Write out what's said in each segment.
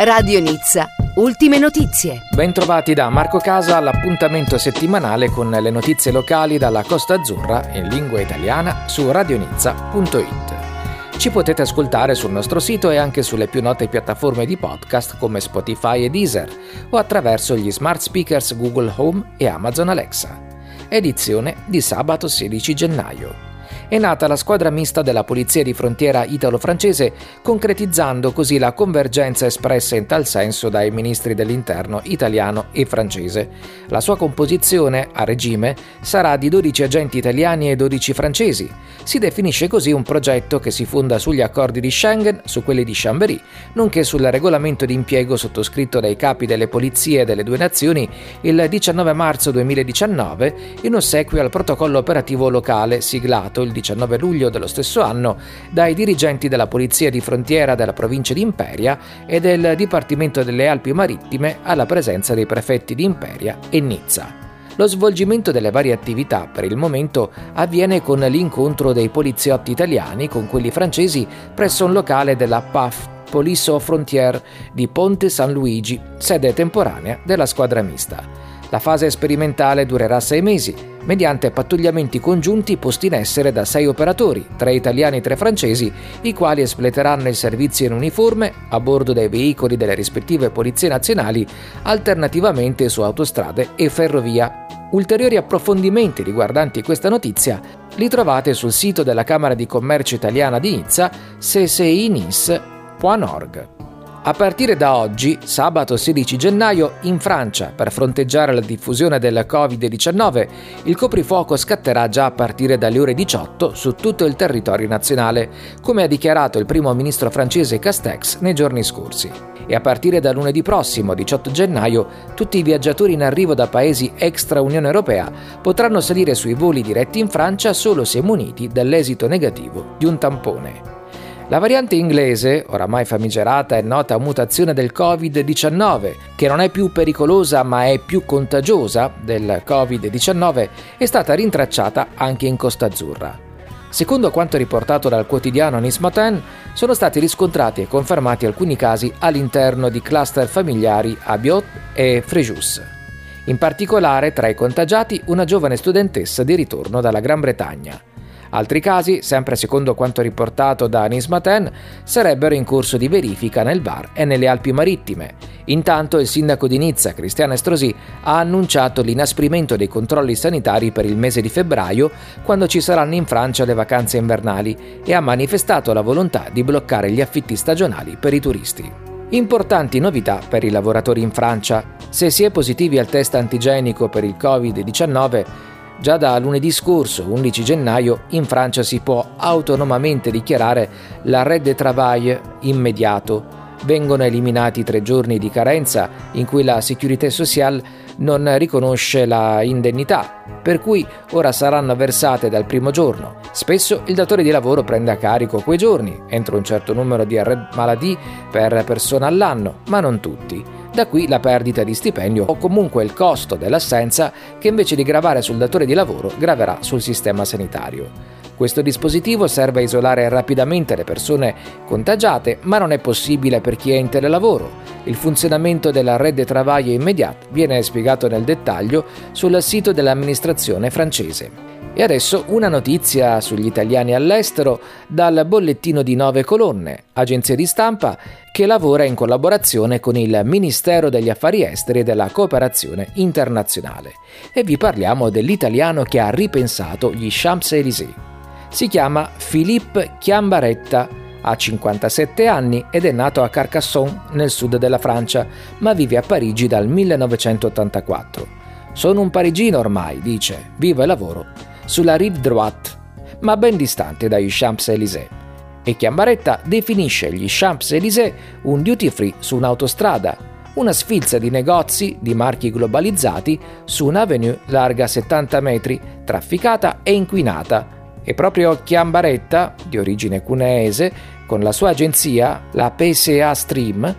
Radio Nizza, ultime notizie. Bentrovati da Marco Casa all'appuntamento settimanale con le notizie locali dalla Costa Azzurra in lingua italiana su radionizza.it. Ci potete ascoltare sul nostro sito e anche sulle più note piattaforme di podcast come Spotify e Deezer o attraverso gli smart speakers Google Home e Amazon Alexa. Edizione di sabato 16 gennaio è nata la squadra mista della Polizia di Frontiera italo-francese, concretizzando così la convergenza espressa in tal senso dai ministri dell'interno italiano e francese. La sua composizione, a regime, sarà di 12 agenti italiani e 12 francesi. Si definisce così un progetto che si fonda sugli accordi di Schengen, su quelli di Chambéry, nonché sul regolamento di impiego sottoscritto dai capi delle polizie delle due nazioni il 19 marzo 2019 in ossequio al protocollo operativo locale siglato il 19 luglio dello stesso anno dai dirigenti della Polizia di Frontiera della provincia di Imperia e del Dipartimento delle Alpi Marittime alla presenza dei prefetti di Imperia e Nizza. Lo svolgimento delle varie attività per il momento avviene con l'incontro dei poliziotti italiani con quelli francesi presso un locale della PAF Police Frontière di Ponte San Luigi, sede temporanea della squadra mista. La fase sperimentale durerà sei mesi, mediante pattugliamenti congiunti posti in essere da sei operatori, tre italiani e tre francesi, i quali espleteranno il servizio in uniforme a bordo dei veicoli delle rispettive polizie nazionali, alternativamente su autostrade e ferrovia. Ulteriori approfondimenti riguardanti questa notizia li trovate sul sito della Camera di Commercio Italiana di Nizza, ccinice.org. A partire da oggi, sabato 16 gennaio, in Francia, per fronteggiare la diffusione del Covid-19, il coprifuoco scatterà già a partire dalle ore 18 su tutto il territorio nazionale, come ha dichiarato il primo ministro francese Castex nei giorni scorsi. E a partire da lunedì prossimo, 18 gennaio, tutti i viaggiatori in arrivo da paesi extra Unione Europea potranno salire sui voli diretti in Francia solo se muniti dell'esito negativo di un tampone. La variante inglese, oramai famigerata e nota mutazione del Covid-19, che non è più pericolosa ma è più contagiosa del Covid-19, è stata rintracciata anche in Costa Azzurra. Secondo quanto riportato dal quotidiano Nice Matin, sono stati riscontrati e confermati alcuni casi all'interno di cluster familiari a Biot e Fréjus. In particolare, tra i contagiati, una giovane studentessa di ritorno dalla Gran Bretagna. Altri casi, sempre secondo quanto riportato da Anis Maten, sarebbero in corso di verifica nel bar e nelle Alpi Marittime. Intanto il sindaco di Nizza, Cristiano Estrosi, ha annunciato l'inasprimento dei controlli sanitari per il mese di febbraio, quando ci saranno in Francia le vacanze invernali, e ha manifestato la volontà di bloccare gli affitti stagionali per i turisti. Importanti novità per i lavoratori in Francia. Se si è positivi al test antigenico per il Covid-19, Già da lunedì scorso, 11 gennaio, in Francia si può autonomamente dichiarare l'arrêt de travail immediato. Vengono eliminati tre giorni di carenza in cui la Sécurité Sociale non riconosce la indennità, per cui ora saranno versate dal primo giorno. Spesso il datore di lavoro prende a carico quei giorni, entro un certo numero di arrêt maladie per persona all'anno, ma non tutti. Da qui la perdita di stipendio o comunque il costo dell'assenza che invece di gravare sul datore di lavoro graverà sul sistema sanitario. Questo dispositivo serve a isolare rapidamente le persone contagiate, ma non è possibile per chi è in telelavoro. Il funzionamento della rete travaglio immediato viene spiegato nel dettaglio sul sito dell'amministrazione francese. E adesso una notizia sugli italiani all'estero dal bollettino di nove colonne, agenzia di stampa che lavora in collaborazione con il Ministero degli Affari Esteri e della Cooperazione Internazionale. E vi parliamo dell'italiano che ha ripensato gli Champs-Élysées. Si chiama Philippe Chiambaretta, ha 57 anni ed è nato a Carcassonne nel sud della Francia, ma vive a Parigi dal 1984. Sono un parigino ormai, dice, vivo e lavoro sulla rive droite, ma ben distante dai Champs-Élysées. E Chiambaretta definisce gli Champs-Élysées un duty free su un'autostrada, una sfilza di negozi di marchi globalizzati su un'avenue larga 70 metri, trafficata e inquinata. E proprio Chiambaretta, di origine cuneese, con la sua agenzia, la PSA Stream,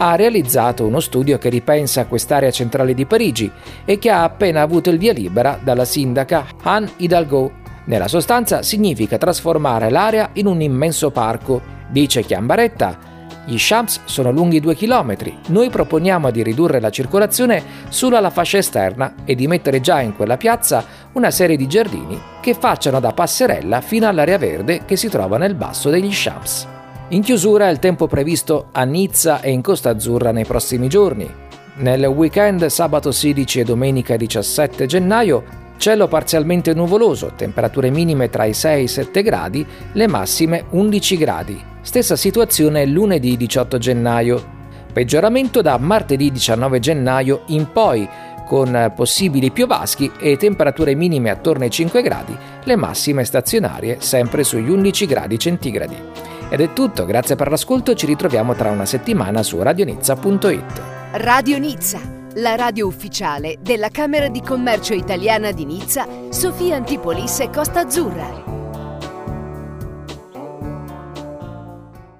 ha realizzato uno studio che ripensa quest'area centrale di Parigi e che ha appena avuto il via libera dalla sindaca Anne Hidalgo. Nella sostanza significa trasformare l'area in un immenso parco. Dice Chiambaretta, Gli Champs sono lunghi 2 km. Noi proponiamo di ridurre la circolazione solo alla fascia esterna e di mettere già in quella piazza una serie di giardini che facciano da passerella fino all'area verde che si trova nel basso degli Champs. In chiusura il tempo previsto a Nizza e in Costa Azzurra nei prossimi giorni. Nel weekend sabato 16 e domenica 17 gennaio cielo parzialmente nuvoloso, temperature minime tra i 6 e i 7 gradi, le massime 11 gradi. Stessa situazione lunedì 18 gennaio. Peggioramento da martedì 19 gennaio in poi, con possibili piovaschi e temperature minime attorno ai 5 gradi, le massime stazionarie sempre sugli 11 gradi centigradi. Ed è tutto, grazie per l'ascolto, ci ritroviamo tra una settimana su radionizza.it. Radio Nizza, la radio ufficiale della Camera di Commercio italiana di Nizza, Sofia Antipolis e Costa Azzurra.